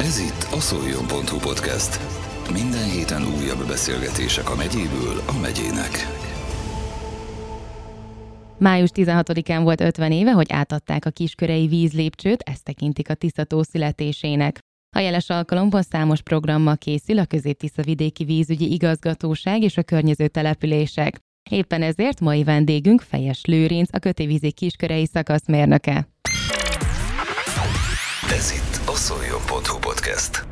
Ez itt a szoljon.hu podcast. Minden héten újabb beszélgetések a megyéből a megyének. Május 16-án volt 50 éve, hogy átadták a kiskörei vízlépcsőt, ezt tekintik a Tisztató születésének. A jeles alkalomban számos programmal készül a Közép-Tiszavidéki Vízügyi Igazgatóság és a környező települések. Éppen ezért mai vendégünk Fejes Lőrinc, a Kötévízi kiskörei szakaszmérnöke. Ez itt a szoljon.hu podcast.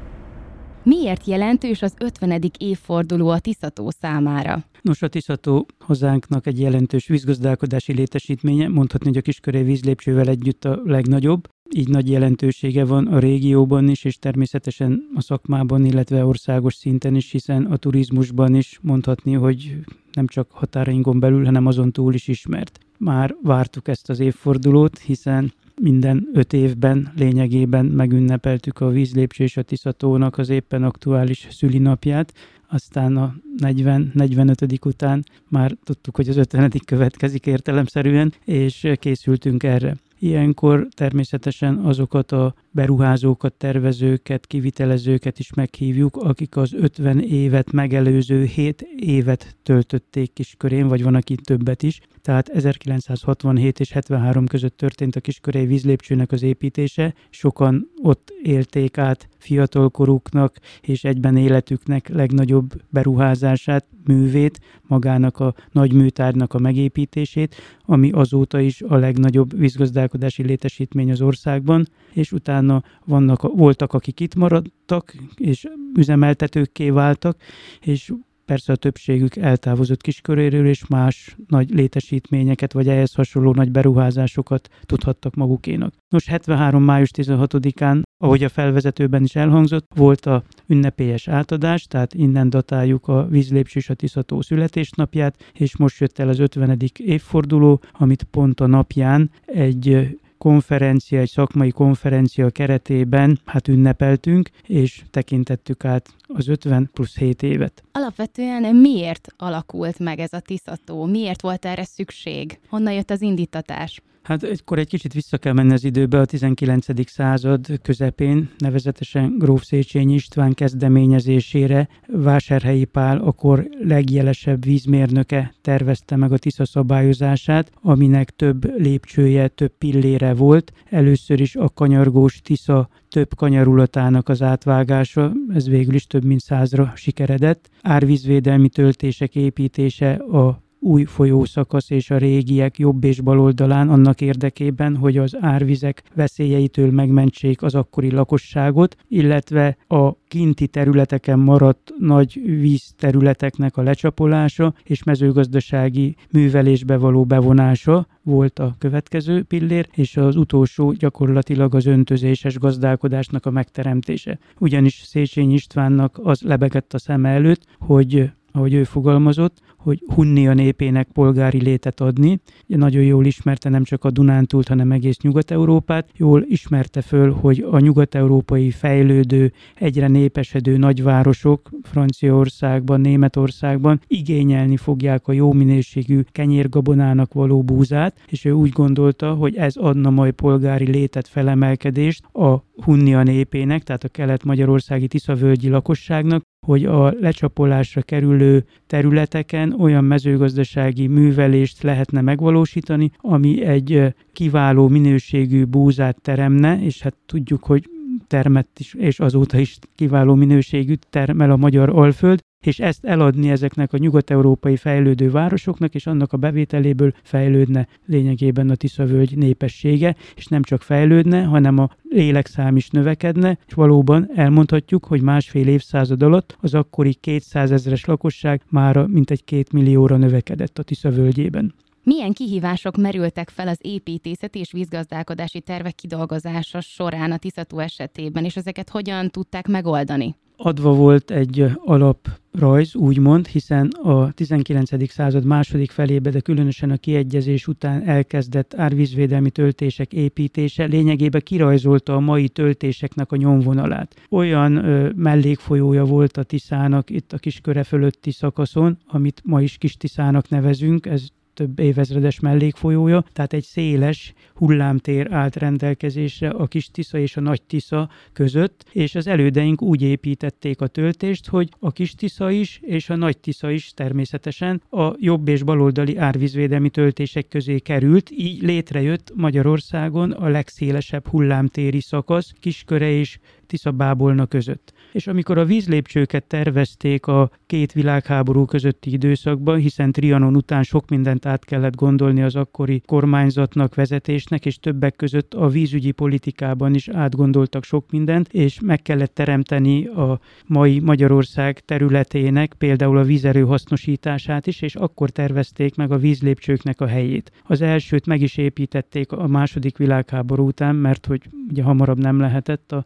Miért jelentős az 50. évforduló a Tiszató számára? Nos, a Tiszató hazánknak egy jelentős vízgazdálkodási létesítménye, mondhatni, hogy a kisköré vízlépcsővel együtt a legnagyobb. Így nagy jelentősége van a régióban is, és természetesen a szakmában, illetve országos szinten is, hiszen a turizmusban is mondhatni, hogy nem csak határainkon belül, hanem azon túl is ismert. Már vártuk ezt az évfordulót, hiszen minden öt évben lényegében megünnepeltük a vízlépcső és a Tiszatónak az éppen aktuális szülinapját, aztán a 40-45. után már tudtuk, hogy az 50. következik értelemszerűen, és készültünk erre. Ilyenkor természetesen azokat a beruházókat, tervezőket, kivitelezőket is meghívjuk, akik az 50 évet megelőző 7 évet töltötték kiskörén, vagy van, aki többet is. Tehát 1967 és 73 között történt a kiskörei vízlépcsőnek az építése. Sokan ott élték át fiatalkoruknak és egyben életüknek legnagyobb beruházását, művét, magának a nagy műtárnak a megépítését, ami azóta is a legnagyobb vízgazdálkodási létesítmény az országban, és utána vannak, voltak, akik itt maradtak, és üzemeltetőkké váltak, és persze a többségük eltávozott kisköréről, és más nagy létesítményeket, vagy ehhez hasonló nagy beruházásokat tudhattak magukénak. Nos, 73. május 16-án, ahogy a felvezetőben is elhangzott, volt a ünnepélyes átadás, tehát innen datáljuk a vízlépcső és a Tiszató születésnapját, és most jött el az 50. évforduló, amit pont a napján egy konferencia, egy szakmai konferencia keretében hát ünnepeltünk, és tekintettük át az 50 plusz 7 évet. Alapvetően miért alakult meg ez a Tiszató? Miért volt erre szükség? Honnan jött az indítatás? Hát egykor egy kicsit vissza kell menni az időbe, a 19. század közepén, nevezetesen Gróf Széchenyi István kezdeményezésére Vásárhelyi Pál, akkor legjelesebb vízmérnöke tervezte meg a Tisza szabályozását, aminek több lépcsője, több pillére volt. Először is a kanyargós Tisza több kanyarulatának az átvágása, ez végül is több mint százra sikeredett. Árvízvédelmi töltések építése a új folyószakasz és a régiek jobb és bal oldalán annak érdekében, hogy az árvizek veszélyeitől megmentsék az akkori lakosságot, illetve a kinti területeken maradt nagy vízterületeknek a lecsapolása és mezőgazdasági művelésbe való bevonása volt a következő pillér, és az utolsó gyakorlatilag az öntözéses gazdálkodásnak a megteremtése. Ugyanis Széchenyi Istvánnak az lebegett a szeme előtt, hogy ahogy ő fogalmazott, hogy Hunnia népének polgári létet adni. Nagyon jól ismerte nem csak a Dunántúlt, hanem egész Nyugat-Európát. Jól ismerte föl, hogy a nyugat-európai fejlődő, egyre népesedő nagyvárosok Franciaországban, Németországban igényelni fogják a jó minőségű kenyérgabonának való búzát, és ő úgy gondolta, hogy ez adna majd polgári létet, felemelkedést a Hunnia népének, tehát a kelet-magyarországi Tiszavölgyi lakosságnak, hogy a lecsapolásra kerülő területeken olyan mezőgazdasági művelést lehetne megvalósítani, ami egy kiváló minőségű búzát teremne, és hát tudjuk, hogy termett is, és azóta is kiváló minőségű termel a magyar alföld, és ezt eladni ezeknek a nyugat-európai fejlődő városoknak, és annak a bevételéből fejlődne lényegében a Tiszavölgy népessége, és nem csak fejlődne, hanem a lélekszám is növekedne, és valóban elmondhatjuk, hogy másfél évszázad alatt az akkori 200 ezeres lakosság már mintegy két millióra növekedett a Tiszavölgyében. Milyen kihívások merültek fel az építészeti és vízgazdálkodási tervek kidolgozása során a Tiszató esetében, és ezeket hogyan tudták megoldani? Adva volt egy alaprajz, úgymond, hiszen a 19. század második felébe, de különösen a kiegyezés után elkezdett árvízvédelmi töltések építése lényegében kirajzolta a mai töltéseknek a nyomvonalát. Olyan ö, mellékfolyója volt a Tiszának itt a kisköre fölötti szakaszon, amit ma is Kis Tiszának nevezünk, ez több évezredes mellékfolyója, tehát egy széles hullámtér állt rendelkezésre a kis Tisza és a nagy Tisza között, és az elődeink úgy építették a töltést, hogy a kis Tisza is és a nagy Tisza is természetesen a jobb és baloldali árvízvédelmi töltések közé került, így létrejött Magyarországon a legszélesebb hullámtéri szakasz Kisköre és Tisza-Bábolna között. És amikor a vízlépcsőket tervezték a két világháború közötti időszakban, hiszen Trianon után sok mindent át kellett gondolni az akkori kormányzatnak, vezetésnek, és többek között a vízügyi politikában is átgondoltak sok mindent, és meg kellett teremteni a mai Magyarország területének például a vízerő hasznosítását is, és akkor tervezték meg a vízlépcsőknek a helyét. Az elsőt meg is építették a második világháború után, mert hogy ugye hamarabb nem lehetett a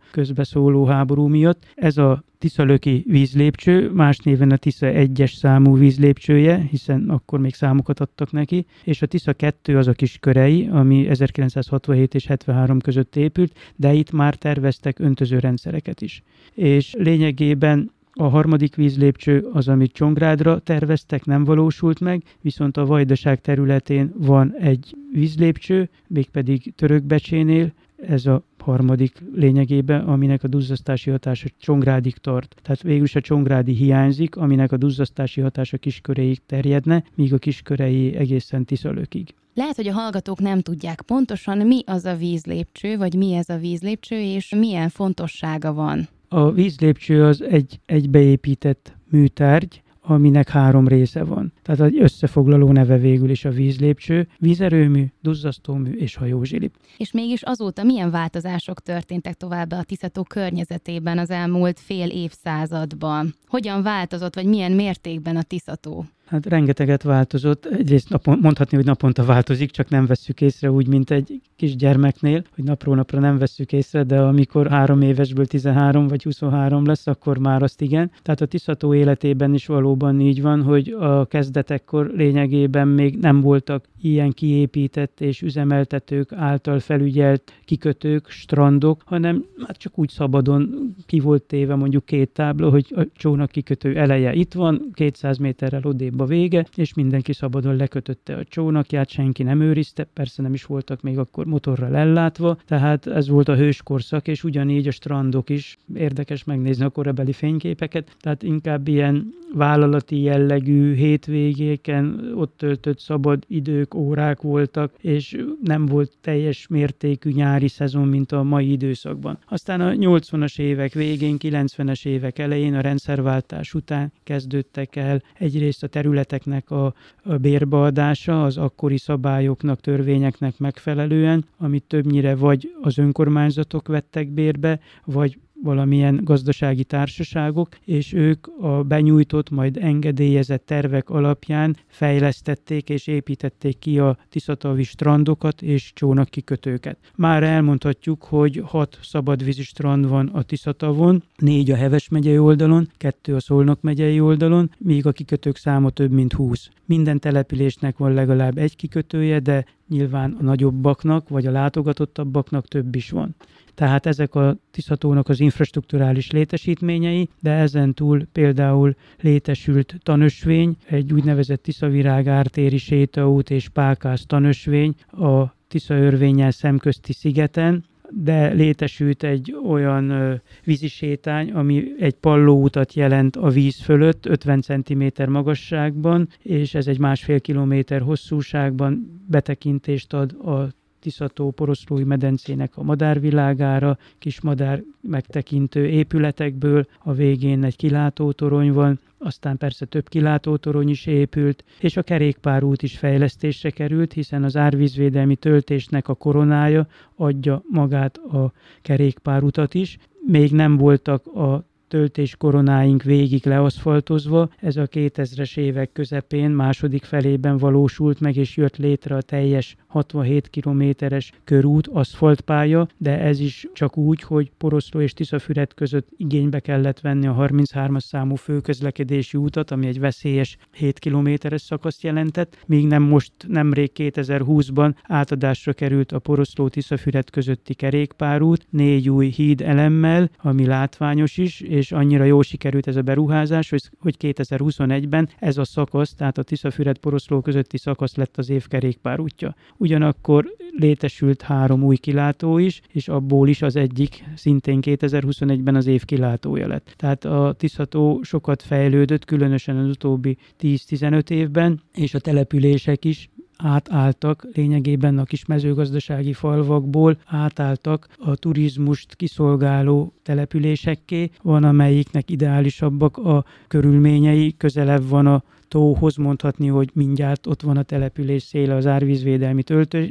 közbeszóló háború miatt. Ez a Tiszalöki vízlépcső, más néven a Tisza 1-es számú vízlépcsője, hiszen akkor még számokat adtak neki, és a Tisza 2 az a kis körei, ami 1967 és 73 között épült, de itt már terveztek öntözőrendszereket is. És lényegében a harmadik vízlépcső az, amit Csongrádra terveztek, nem valósult meg, viszont a Vajdaság területén van egy vízlépcső, mégpedig Törökbecsénél, ez a harmadik lényegében, aminek a duzzasztási hatása Csongrádig tart. Tehát végül is a Csongrádi hiányzik, aminek a duzzasztási hatása kisköréig terjedne, míg a kiskörei egészen Tiszalökig. Lehet, hogy a hallgatók nem tudják pontosan, mi az a vízlépcső, vagy mi ez a vízlépcső, és milyen fontossága van. A vízlépcső az egy, egy beépített műtárgy, aminek három része van. Tehát egy összefoglaló neve végül is a vízlépcső, vízerőmű, duzzasztómű és hajózsilip. És mégis azóta milyen változások történtek tovább a Tiszató környezetében az elmúlt fél évszázadban? Hogyan változott, vagy milyen mértékben a Tiszató? Hát rengeteget változott. Egyrészt napon, mondhatni, hogy naponta változik, csak nem vesszük észre úgy, mint egy kis gyermeknél, hogy napról napra nem vesszük észre, de amikor három évesből 13 vagy 23 lesz, akkor már azt igen. Tehát a tisztató életében is valóban így van, hogy a kezdetekkor lényegében még nem voltak ilyen kiépített és üzemeltetők által felügyelt kikötők, strandok, hanem hát csak úgy szabadon ki volt téve mondjuk két tábla, hogy a csónak kikötő eleje itt van, 200 méterrel odébb a vége, és mindenki szabadon lekötötte a csónakját, senki nem őrizte, persze nem is voltak még akkor motorral ellátva, tehát ez volt a hőskorszak, és ugyanígy a strandok is érdekes megnézni a korabeli fényképeket, tehát inkább ilyen vállalati jellegű hétvégéken ott töltött szabad idők, órák voltak, és nem volt teljes mértékű nyári szezon, mint a mai időszakban. Aztán a 80-as évek végén, 90-es évek elején, a rendszerváltás után kezdődtek el egyrészt a területeknek a, a bérbeadása az akkori szabályoknak, törvényeknek megfelelően, amit többnyire vagy az önkormányzatok vettek bérbe, vagy valamilyen gazdasági társaságok, és ők a benyújtott, majd engedélyezett tervek alapján fejlesztették és építették ki a Tiszatavi strandokat és csónakkikötőket. Már elmondhatjuk, hogy hat szabadvízi strand van a Tiszatavon, négy a Heves megyei oldalon, kettő a Szolnok megyei oldalon, míg a kikötők száma több mint 20. Minden településnek van legalább egy kikötője, de nyilván a nagyobbaknak vagy a látogatottabbaknak több is van. Tehát ezek a Tiszatónak az infrastruktúrális létesítményei, de ezen túl például létesült tanösvény, egy úgynevezett Tiszavirág ártéri sétaút és Pákász tanösvény a Tisza örvényel szemközti szigeten, de létesült egy olyan vízisétány, ami egy pallóutat jelent a víz fölött, 50 cm magasságban, és ez egy másfél kilométer hosszúságban betekintést ad a Tiszató poroszlói medencének a madárvilágára, kis madár megtekintő épületekből, a végén egy kilátótorony van, aztán persze több kilátótorony is épült, és a kerékpárút is fejlesztésre került, hiszen az árvízvédelmi töltésnek a koronája adja magát a kerékpárutat is. Még nem voltak a töltés koronáink végig leaszfaltozva. Ez a 2000-es évek közepén, második felében valósult meg, és jött létre a teljes 67 kilométeres körút, aszfaltpálya, de ez is csak úgy, hogy Poroszló és Tiszafüred között igénybe kellett venni a 33-as számú főközlekedési útat, ami egy veszélyes 7 kilométeres szakaszt jelentett, míg nem most nemrég 2020-ban átadásra került a Poroszló Tiszafüred közötti kerékpárút, négy új híd elemmel, ami látványos is, és annyira jó sikerült ez a beruházás, hogy 2021-ben ez a szakasz, tehát a Tiszafüred poroszló közötti szakasz lett az év kerékpárútja. Ugyanakkor létesült három új kilátó is, és abból is az egyik szintén 2021-ben az év kilátója lett. Tehát a Tiszató sokat fejlődött, különösen az utóbbi 10-15 évben, és a települések is átálltak lényegében a kis mezőgazdasági falvakból, átálltak a turizmust kiszolgáló településekké. Van, amelyiknek ideálisabbak a körülményei, közelebb van a tóhoz mondhatni, hogy mindjárt ott van a település széle az árvízvédelmi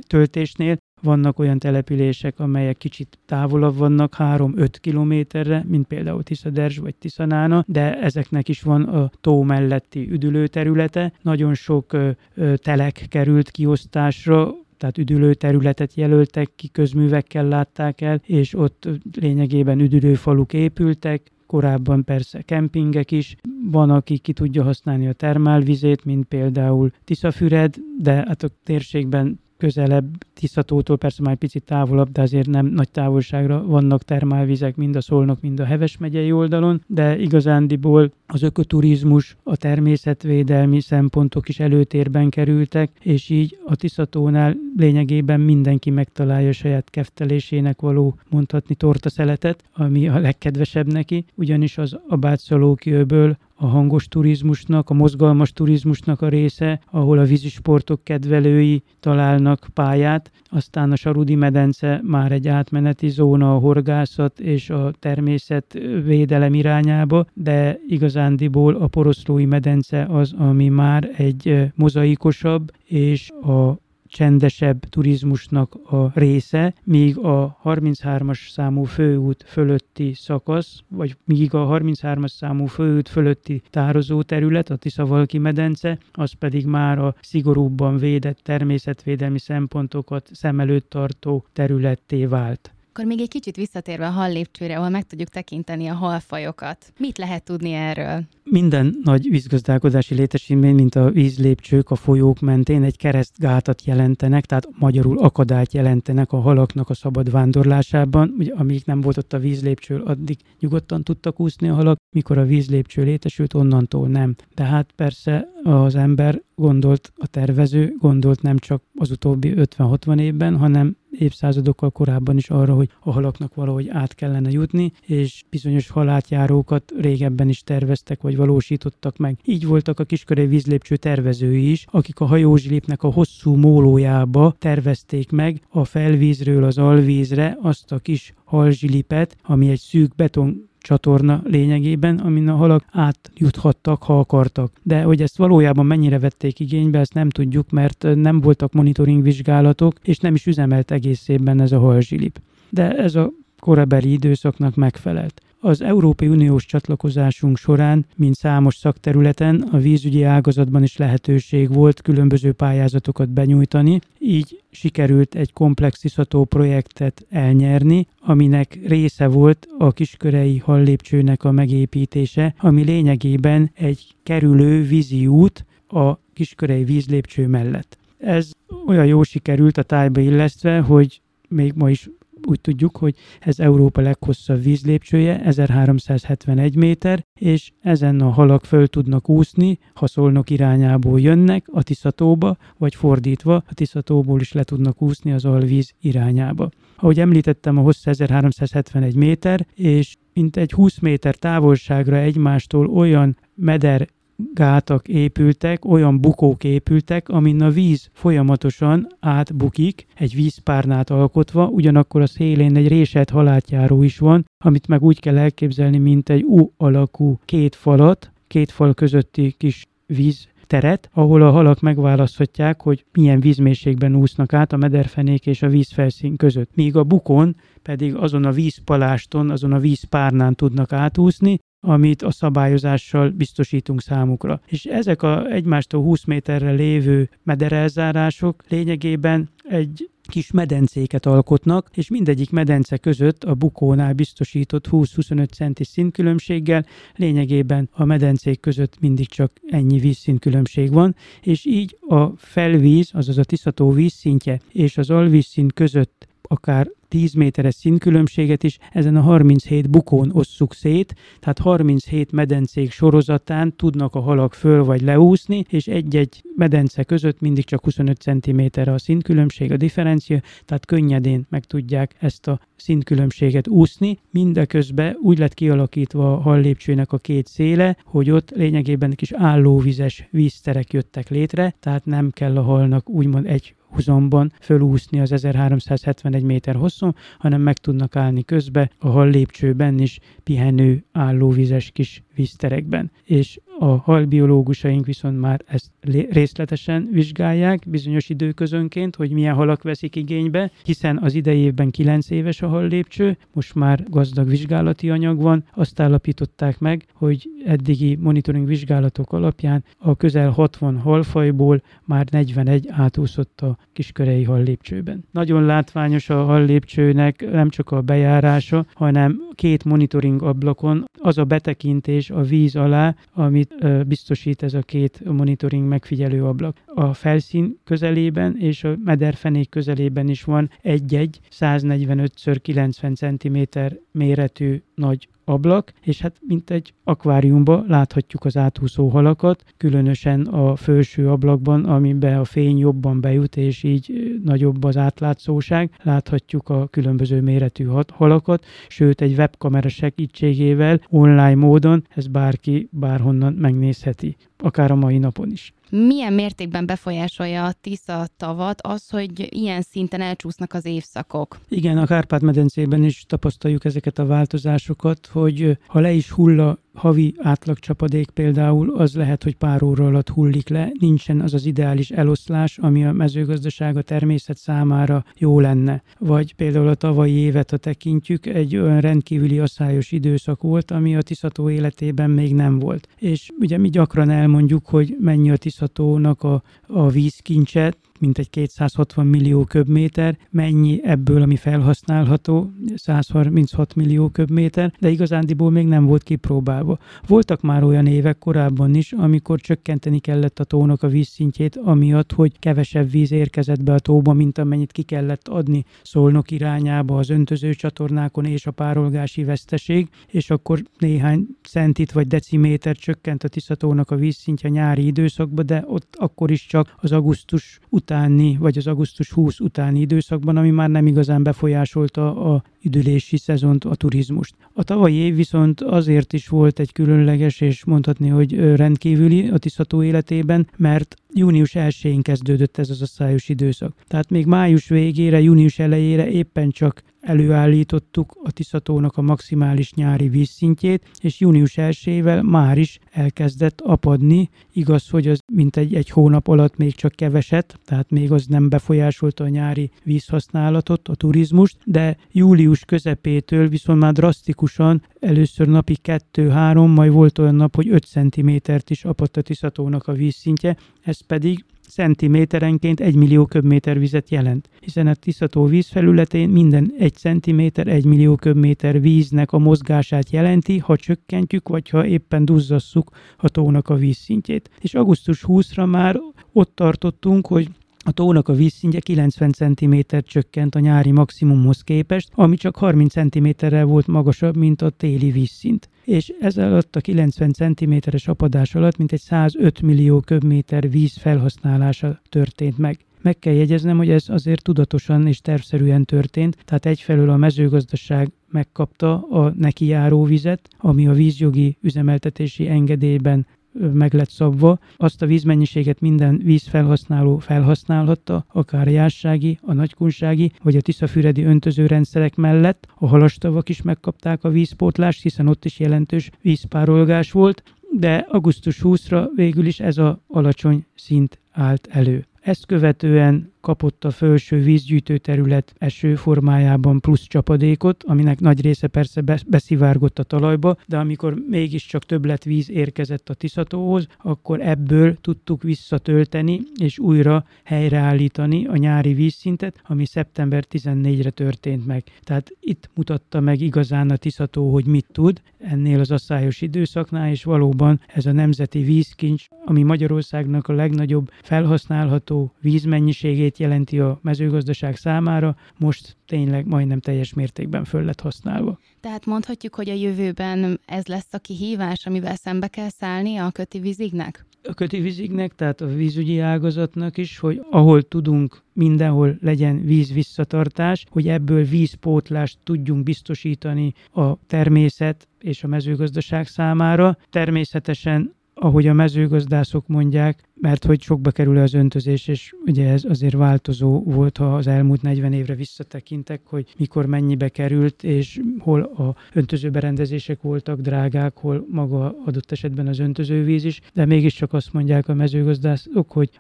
töltésnél, vannak olyan települések, amelyek kicsit távolabb vannak, 3-5 kilométerre, mint például Tiszaderzs vagy Tiszanána, de ezeknek is van a tó melletti üdülőterülete. Nagyon sok ö, ö, telek került kiosztásra, tehát üdülő területet jelöltek ki, közművekkel látták el, és ott lényegében üdülőfaluk épültek, korábban persze kempingek is, van, aki ki tudja használni a termálvizét, mint például Tiszafüred, de hát a térségben közelebb, Tiszatótól persze már egy picit távolabb, de azért nem nagy távolságra vannak termálvizek mind a Szolnok, mind a Heves megyei oldalon, de igazándiból az ökoturizmus, a természetvédelmi szempontok is előtérben kerültek, és így a Tiszatónál lényegében mindenki megtalálja saját keftelésének való mondhatni tortaszeletet, ami a legkedvesebb neki, ugyanis az Abátszalókiőből a hangos turizmusnak, a mozgalmas turizmusnak a része, ahol a vízisportok kedvelői találnak pályát, aztán a Sarudi medence már egy átmeneti zóna a horgászat és a természetvédelem irányába, de igazándiból a poroszlói medence az, ami már egy mozaikosabb, és a csendesebb turizmusnak a része, míg a 33-as számú főút fölötti szakasz, vagy míg a 33-as számú főút fölötti tározó terület, a Tiszavalki medence, az pedig már a szigorúbban védett természetvédelmi szempontokat szem előtt tartó területté vált. Akkor még egy kicsit visszatérve a hallépcsőre, ahol meg tudjuk tekinteni a halfajokat. Mit lehet tudni erről? Minden nagy vízgazdálkodási létesítmény, mint a vízlépcsők a folyók mentén egy keresztgátat jelentenek, tehát magyarul akadályt jelentenek a halaknak a szabad vándorlásában. Ugye, amíg nem volt ott a vízlépcső, addig nyugodtan tudtak úszni a halak, mikor a vízlépcső létesült, onnantól nem. De hát persze az ember gondolt, a tervező gondolt nem csak az utóbbi 50-60 évben, hanem évszázadokkal korábban is arra, hogy a halaknak valahogy át kellene jutni, és bizonyos halátjárókat régebben is terveztek, vagy valósítottak meg. Így voltak a kiskörei vízlépcső tervezői is, akik a hajózsilipnek a hosszú mólójába tervezték meg a felvízről az alvízre azt a kis halzsilipet, ami egy szűk beton csatorna lényegében, amin a halak átjuthattak, ha akartak. De hogy ezt valójában mennyire vették igénybe, ezt nem tudjuk, mert nem voltak monitoring vizsgálatok, és nem is üzemelt egész évben ez a halzsilip. De ez a korabeli időszaknak megfelelt. Az Európai Uniós csatlakozásunk során, mint számos szakterületen, a vízügyi ágazatban is lehetőség volt különböző pályázatokat benyújtani, így sikerült egy komplex iszató projektet elnyerni, aminek része volt a kiskörei hallépcsőnek a megépítése, ami lényegében egy kerülő vízi út a kiskörei vízlépcső mellett. Ez olyan jó sikerült a tájba illesztve, hogy még ma is úgy tudjuk, hogy ez Európa leghosszabb vízlépcsője, 1371 méter, és ezen a halak föl tudnak úszni, ha Szolnok irányából jönnek a Tiszatóba, vagy fordítva, a Tiszatóból is le tudnak úszni az alvíz irányába. Ahogy említettem, a hossz 1371 méter, és mint egy 20 méter távolságra egymástól olyan meder gátak épültek, olyan bukók épültek, amin a víz folyamatosan átbukik, egy vízpárnát alkotva, ugyanakkor a szélén egy résett halátjáró is van, amit meg úgy kell elképzelni, mint egy U alakú két falat, két fal közötti kis víz teret, ahol a halak megválaszthatják, hogy milyen vízmélységben úsznak át a mederfenék és a vízfelszín között. Míg a bukon pedig azon a vízpaláston, azon a vízpárnán tudnak átúszni, amit a szabályozással biztosítunk számukra. És ezek a egymástól 20 méterre lévő mederelzárások lényegében egy kis medencéket alkotnak, és mindegyik medence között a bukónál biztosított 20-25 centi szintkülönbséggel, lényegében a medencék között mindig csak ennyi vízszintkülönbség van, és így a felvíz, azaz a Tiszató vízszintje és az alvízszint között akár 10 méteres színkülönbséget is ezen a 37 bukón osszuk szét, tehát 37 medencék sorozatán tudnak a halak föl vagy leúszni, és egy-egy medence között mindig csak 25 cm a színkülönbség, a differencia, tehát könnyedén meg tudják ezt a színkülönbséget úszni. Mindeközben úgy lett kialakítva a hallépcsőnek a két széle, hogy ott lényegében kis állóvizes vízterek jöttek létre, tehát nem kell a halnak úgymond egy húzomban fölúszni az 1371 méter hosszú, hanem meg tudnak állni közbe a hal lépcsőben is pihenő állóvizes kis vízterekben. És a halbiológusaink viszont már ezt részletesen vizsgálják bizonyos időközönként, hogy milyen halak veszik igénybe, hiszen az idei évben 9 éves a hal lépcső, most már gazdag vizsgálati anyag van, azt állapították meg, hogy eddigi monitoring vizsgálatok alapján a közel 60 halfajból már 41 átúszott a kiskörei hal lépcsőben. Nagyon látványos a hal lépcsőnek nem csak a bejárása, hanem két monitoring ablakon az a betekintés a víz alá, amit biztosít ez a két monitoring megfigyelő ablak. A felszín közelében és a mederfenék közelében is van egy-egy 145x90 cm méretű nagy ablak, és hát mint egy akváriumba láthatjuk az áthúzó halakat, különösen a felső ablakban, amiben a fény jobban bejut, és így nagyobb az átlátszóság. Láthatjuk a különböző méretű halakat, sőt egy webkamera segítségével online módon ez bárki bárhonnan megnézheti, akár a mai napon is. Milyen mértékben befolyásolja a Tisza tavat az, hogy ilyen szinten elcsúsznak az évszakok? Igen, a Kárpát-medencében is tapasztaljuk ezeket a változásokat, hogy ha le is hull a havi átlagcsapadék például az lehet, hogy pár óra alatt hullik le, nincsen az az ideális eloszlás, ami a mezőgazdaság a természet számára jó lenne. Vagy például a tavalyi évet, ha tekintjük, egy olyan rendkívüli asszályos időszak volt, ami a Tiszató életében még nem volt. És ugye mi gyakran elmondjuk, hogy mennyi a Tiszatónak a, a vízkincse, mint egy 260 millió köbméter, mennyi ebből, ami felhasználható, 136 millió köbméter, de igazándiból még nem volt kipróbálva. Voltak már olyan évek korábban is, amikor csökkenteni kellett a tónak a vízszintjét, amiatt, hogy kevesebb víz érkezett be a tóba, mint amennyit ki kellett adni Szolnok irányába, az öntöző csatornákon és a párolgási veszteség, és akkor néhány centit vagy deciméter csökkent a Tiszatónak a vízszintje nyári időszakban, de ott akkor is csak az augusztus után utáni, vagy az augusztus 20 utáni időszakban, ami már nem igazán befolyásolta a üdülési szezont, a turizmust. A tavalyi év viszont azért is volt egy különleges, és mondhatni, hogy rendkívüli a Tiszató életében, mert június 1-én kezdődött ez az asszályos időszak. Tehát még május végére, június elejére éppen csak előállítottuk a Tiszatónak a maximális nyári vízszintjét, és június 1-ével már is elkezdett apadni. Igaz, hogy az mint egy, egy hónap alatt még csak keveset, tehát még az nem befolyásolta a nyári vízhasználatot, a turizmust, de július közepétől viszont már drasztikusan először napi 2-3, majd volt olyan nap, hogy 5 cm-t is apadt a Tiszatónak a vízszintje, ez pedig centiméterenként 1 millió köbméter vizet jelent, hiszen a Tiszató vízfelületén minden 1 centiméter 1 millió köbméter víznek a mozgását jelenti, ha csökkentjük, vagy ha éppen duzzasszuk a tónak a vízszintjét. És augusztus 20-ra már ott tartottunk, hogy a tónak a vízszintje 90 cm csökkent a nyári maximumhoz képest, ami csak 30 cm-rel volt magasabb, mint a téli vízszint. És ez alatt a 90 cm-es apadás alatt mintegy 105 millió köbméter víz felhasználása történt meg. Meg kell jegyeznem, hogy ez azért tudatosan és tervszerűen történt, tehát egyfelől a mezőgazdaság megkapta a neki járó vizet, ami a vízjogi üzemeltetési engedélyben meg lett szabva, azt a vízmennyiséget minden vízfelhasználó felhasználhatta, akár a jássági, a nagykunsági vagy a tiszafüredi öntözőrendszerek mellett. A halastavak is megkapták a vízpótlást, hiszen ott is jelentős vízpárolgás volt, de augusztus 20-ra végül is ez a alacsony szint állt elő. Ezt követően kapott a felső vízgyűjtő terület eső formájában plusz csapadékot, aminek nagy része persze beszivárgott a talajba, de amikor mégiscsak többlet víz érkezett a Tiszatóhoz, akkor ebből tudtuk visszatölteni és újra helyreállítani a nyári vízszintet, ami szeptember 14-re történt meg. Tehát itt mutatta meg igazán a Tiszató, hogy mit tud ennél az asszályos időszaknál, és valóban ez a nemzeti vízkincs, ami Magyarországnak a legnagyobb felhasználható vízmennyiségét negyedét jelenti a mezőgazdaság számára, most tényleg majdnem teljes mértékben föl lett használva. Tehát mondhatjuk, hogy a jövőben ez lesz a kihívás, amivel szembe kell szállni a köti vízignek? a köti vízignek, tehát a vízügyi ágazatnak is, hogy ahol tudunk, mindenhol legyen víz visszatartás, hogy ebből vízpótlást tudjunk biztosítani a természet és a mezőgazdaság számára. Természetesen ahogy a mezőgazdászok mondják, mert hogy sokba kerül az öntözés, és ugye ez azért változó volt, ha az elmúlt 40 évre visszatekintek, hogy mikor mennyibe került, és hol a öntözőberendezések voltak drágák, hol maga adott esetben az öntözővíz is, de mégiscsak azt mondják a mezőgazdászok, hogy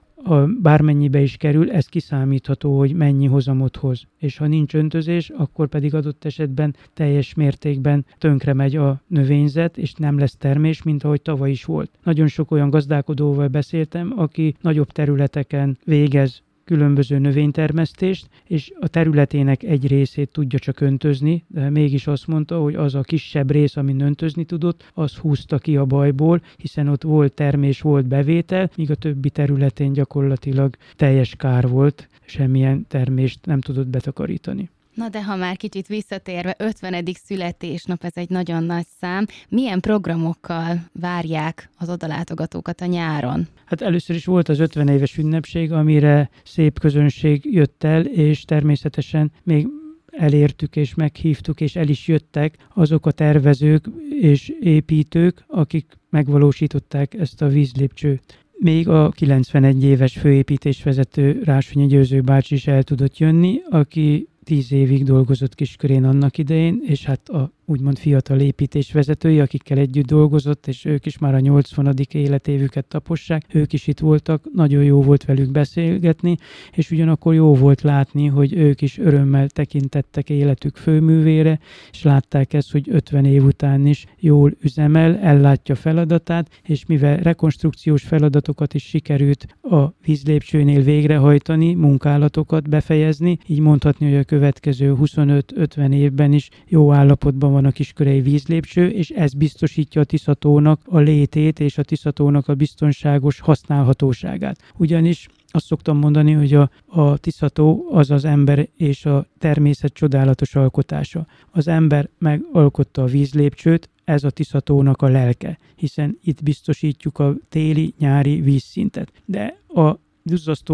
bármennyibe is kerül, ez kiszámítható, hogy mennyi hozamot hoz. És ha nincs öntözés, akkor pedig adott esetben teljes mértékben tönkre megy a növényzet, és nem lesz termés, mint ahogy tavaly is volt. Nagyon sok olyan gazdálkodóval beszéltem, aki nagyobb területeken végez különböző növénytermesztést, és a területének egy részét tudja csak öntözni, de mégis azt mondta, hogy az a kisebb rész, amin öntözni tudott, az húzta ki a bajból, hiszen ott volt termés, volt bevétel, míg a többi területén gyakorlatilag teljes kár volt, semmilyen termést nem tudott betakarítani. Na de ha már kicsit visszatérve, 50. születésnap, ez egy nagyon nagy szám. Milyen programokkal várják az odalátogatókat a nyáron? Hát először is volt az 50 éves ünnepség, amire szép közönség jött el, és természetesen még elértük és meghívtuk, és el is jöttek azok a tervezők és építők, akik megvalósították ezt a vízlépcsőt. Még a 91 éves főépítésvezető Rásonyi Győző bácsi is el tudott jönni, aki tíz évig dolgozott Kiskörén annak idején, és hát a úgymond fiatal építésvezetői, akikkel együtt dolgozott, és ők is már a 80. életévüket tapossák, ők is itt voltak, nagyon jó volt velük beszélgetni, és ugyanakkor jó volt látni, hogy ők is örömmel tekintettek életük főművére, és látták ezt, hogy 50 év után is jól üzemel, ellátja feladatát, és mivel rekonstrukciós feladatokat is sikerült a vízlépcsőnél végrehajtani, munkálatokat befejezni, így mondhatni, hogy a következő 25-50 évben is jó állapotban van van a kiskörei vízlépcső, és ez biztosítja a Tiszatónak a létét és a Tiszatónak a biztonságos használhatóságát. Ugyanis azt szoktam mondani, hogy a, a Tiszató az az ember és a természet csodálatos alkotása. Az ember megalkotta a vízlépcsőt, ez a Tiszatónak a lelke, hiszen itt biztosítjuk a téli-nyári vízszintet. De a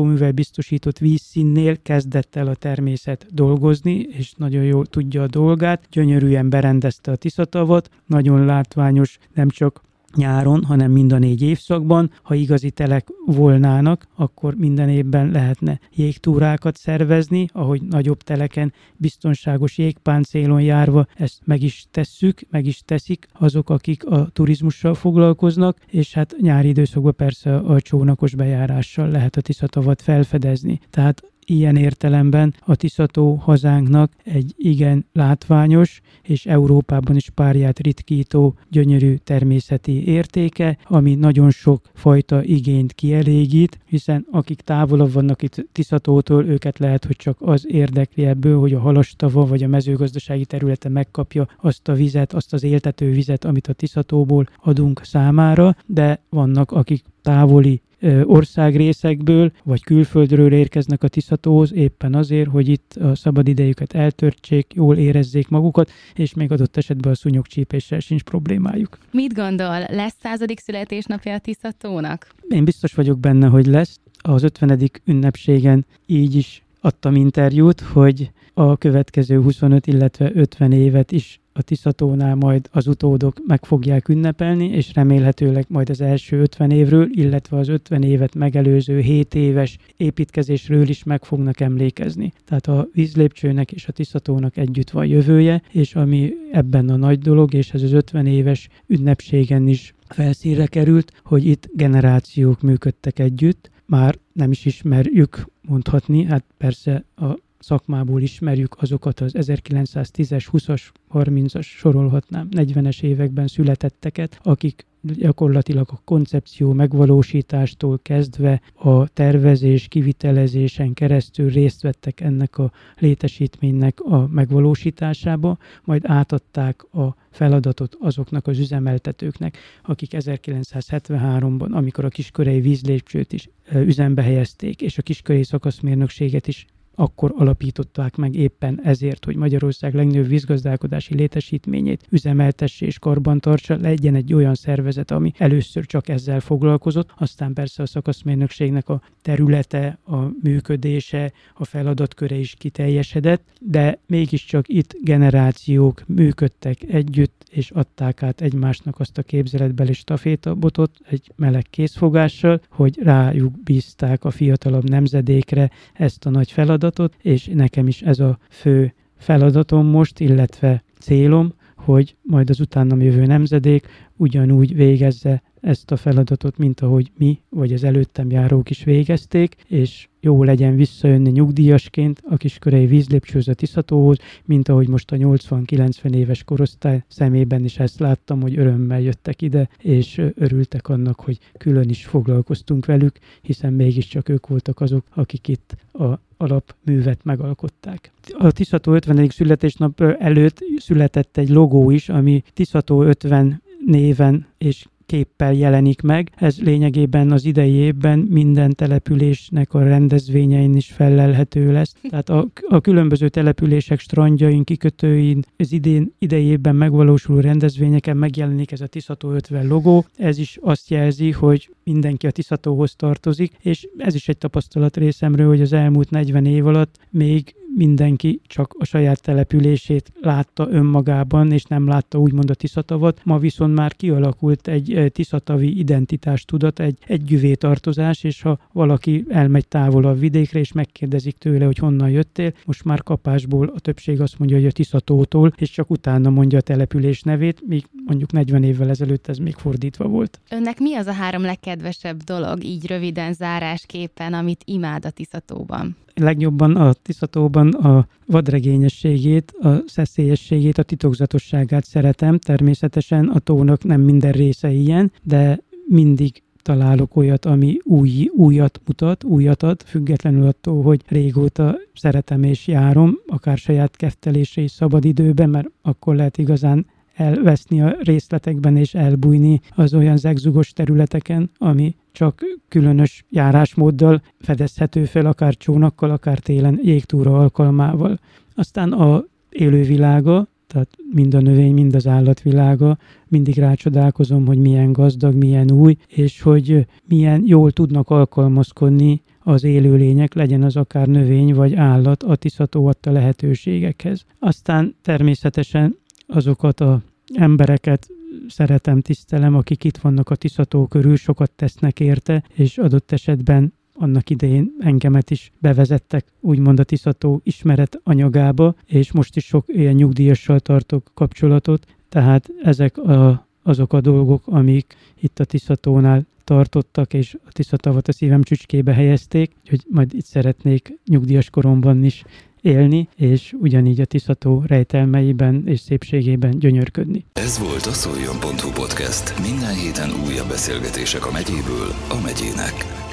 művel biztosított vízszínnél kezdett el a természet dolgozni, és nagyon jól tudja a dolgát. Gyönyörűen berendezte a Tiszatavat, nagyon látványos nem csak nyáron, hanem mind a négy évszakban. Ha igazi telek volnának, akkor minden évben lehetne jégtúrákat szervezni, ahogy nagyobb teleken biztonságos jégpáncélon járva ezt meg is tesszük, meg is teszik azok, akik a turizmussal foglalkoznak, és hát nyári időszakban persze a csónakos bejárással lehet a Tiszatavat felfedezni. Tehát ilyen értelemben a Tiszató hazánknak egy igen látványos és Európában is párját ritkító gyönyörű természeti értéke, ami nagyon sok fajta igényt kielégít, hiszen akik távolabb vannak itt Tiszatótól, őket lehet, hogy csak az érdekli ebből, hogy a halastava vagy a mezőgazdasági területe megkapja azt a vizet, azt az éltető vizet, amit a Tiszatóból adunk számára, de vannak, akik távoli országrészekből vagy külföldről érkeznek a Tiszatóhoz éppen azért, hogy itt a szabadidejüket eltörtsék, jól érezzék magukat, és még adott esetben a szúnyogcsípéssel sincs problémájuk. Mit gondol, lesz századik születésnapja a Tiszatónak? Én biztos vagyok benne, hogy lesz. Az 50. ünnepségen így is adtam interjút, hogy a következő 25, illetve 50 évet is a Tiszatónál majd az utódok meg fogják ünnepelni, és remélhetőleg majd az első 50 évről, illetve az 50 évet megelőző 7 éves építkezésről is meg fognak emlékezni. Tehát a vízlépcsőnek és a Tiszatónak együtt van jövője, és ami ebben a nagy dolog, és ez az 50 éves ünnepségen is felszínre került, hogy itt generációk működtek együtt, már nem is ismerjük mondhatni, hát persze a szakmából ismerjük azokat az 1910-es, 20-as, 30-as sorolhatnám, 40-es években születetteket, akik gyakorlatilag a koncepció megvalósítástól kezdve a tervezés, kivitelezésen keresztül részt vettek ennek a létesítménynek a megvalósításába, majd átadták a feladatot azoknak az üzemeltetőknek, akik 1973-ban, amikor a kiskörei vízlépcsőt is üzembe helyezték, és a kiskörei szakaszmérnökséget is akkor alapították meg éppen ezért, hogy Magyarország legnagyobb vízgazdálkodási létesítményét üzemeltesse és karbantartsa, legyen egy olyan szervezet, ami először csak ezzel foglalkozott, aztán persze a szakaszmérnökségnek a területe, a működése, a feladatköre is kiteljesedett, de mégiscsak itt generációk működtek együtt, és adták át egymásnak azt a képzeletbeli stafétabotot egy meleg készfogással, hogy rájuk bízták a fiatalabb nemzedékre ezt a nagy feladatot, feladatot, és nekem is ez a fő feladatom most, illetve célom, hogy majd az utánam jövő nemzedék ugyanúgy végezze ezt a feladatot, mint ahogy mi, vagy az előttem járók is végezték, és jó legyen visszajönni nyugdíjasként a kiskörei vízlépcsőhöz a Tiszatóhoz, mint ahogy most a 80-90 éves korosztály szemében is ezt láttam, hogy örömmel jöttek ide, és örültek annak, hogy külön is foglalkoztunk velük, hiszen mégiscsak ők voltak azok, akik itt a alapművet megalkották. A Tiszató 50. születésnap előtt született egy logó is, ami Tiszató 50 néven és képpel jelenik meg. Ez lényegében az idei évben minden településnek a rendezvényein is felelhető lesz. Tehát a, a különböző települések strandjain, kikötőin, az idén, idei évben megvalósuló rendezvényeken megjelenik ez a Tiszató 50 logó. Ez is azt jelzi, hogy mindenki a Tiszatóhoz tartozik, és ez is egy tapasztalat részemről, hogy az elmúlt 40 év alatt még mindenki csak a saját települését látta önmagában, és nem látta úgymond a Tiszatavat. Ma viszont már kialakult egy eh, tiszatavi identitástudat, egy együvé tartozás, és ha valaki elmegy távol a vidékre, és megkérdezik tőle, hogy honnan jöttél, most már kapásból a többség azt mondja, hogy a Tiszatótól, és csak utána mondja a település nevét, míg mondjuk 40 évvel ezelőtt ez még fordítva volt. Önnek mi az a három legkedvesebb dolog, így röviden zárásképpen, amit imád a Tiszatóban? Legjobban a Tiszatóban a vadregényességét, a szeszélyességét, a titokzatosságát szeretem. Természetesen a tónak nem minden része ilyen, de mindig találok olyat, ami új, újat mutat, újat ad, függetlenül attól, hogy régóta szeretem és járom, akár saját keftelésre is szabad időben, mert akkor lehet igazán elveszni a részletekben és elbújni az olyan zegzugos területeken, ami csak különös járásmóddal fedezhető fel, akár csónakkal, akár télen jégtúra alkalmával. Aztán a élővilága, tehát mind a növény, mind az állatvilága, mindig rácsodálkozom, hogy milyen gazdag, milyen új, és hogy milyen jól tudnak alkalmazkodni az élőlények, legyen az akár növény vagy állat, a tiszató adta lehetőségekhez. Aztán természetesen azokat a embereket szeretem, tisztelem, akik itt vannak a Tiszató körül, sokat tesznek érte, és adott esetben annak idején engemet is bevezettek, úgymond a Tiszató ismeret anyagába, és most is sok ilyen nyugdíjassal tartok kapcsolatot, tehát ezek a, azok a dolgok, amik itt a Tiszatónál tartottak, és a Tiszatavat a szívem csücskébe helyezték, hogy majd itt szeretnék nyugdíjas koromban is élni, és ugyanígy a Tiszató rejtelmeiben és szépségében gyönyörködni. Ez volt a szoljon.hu podcast. Minden héten újabb beszélgetések a megyéből a megyének.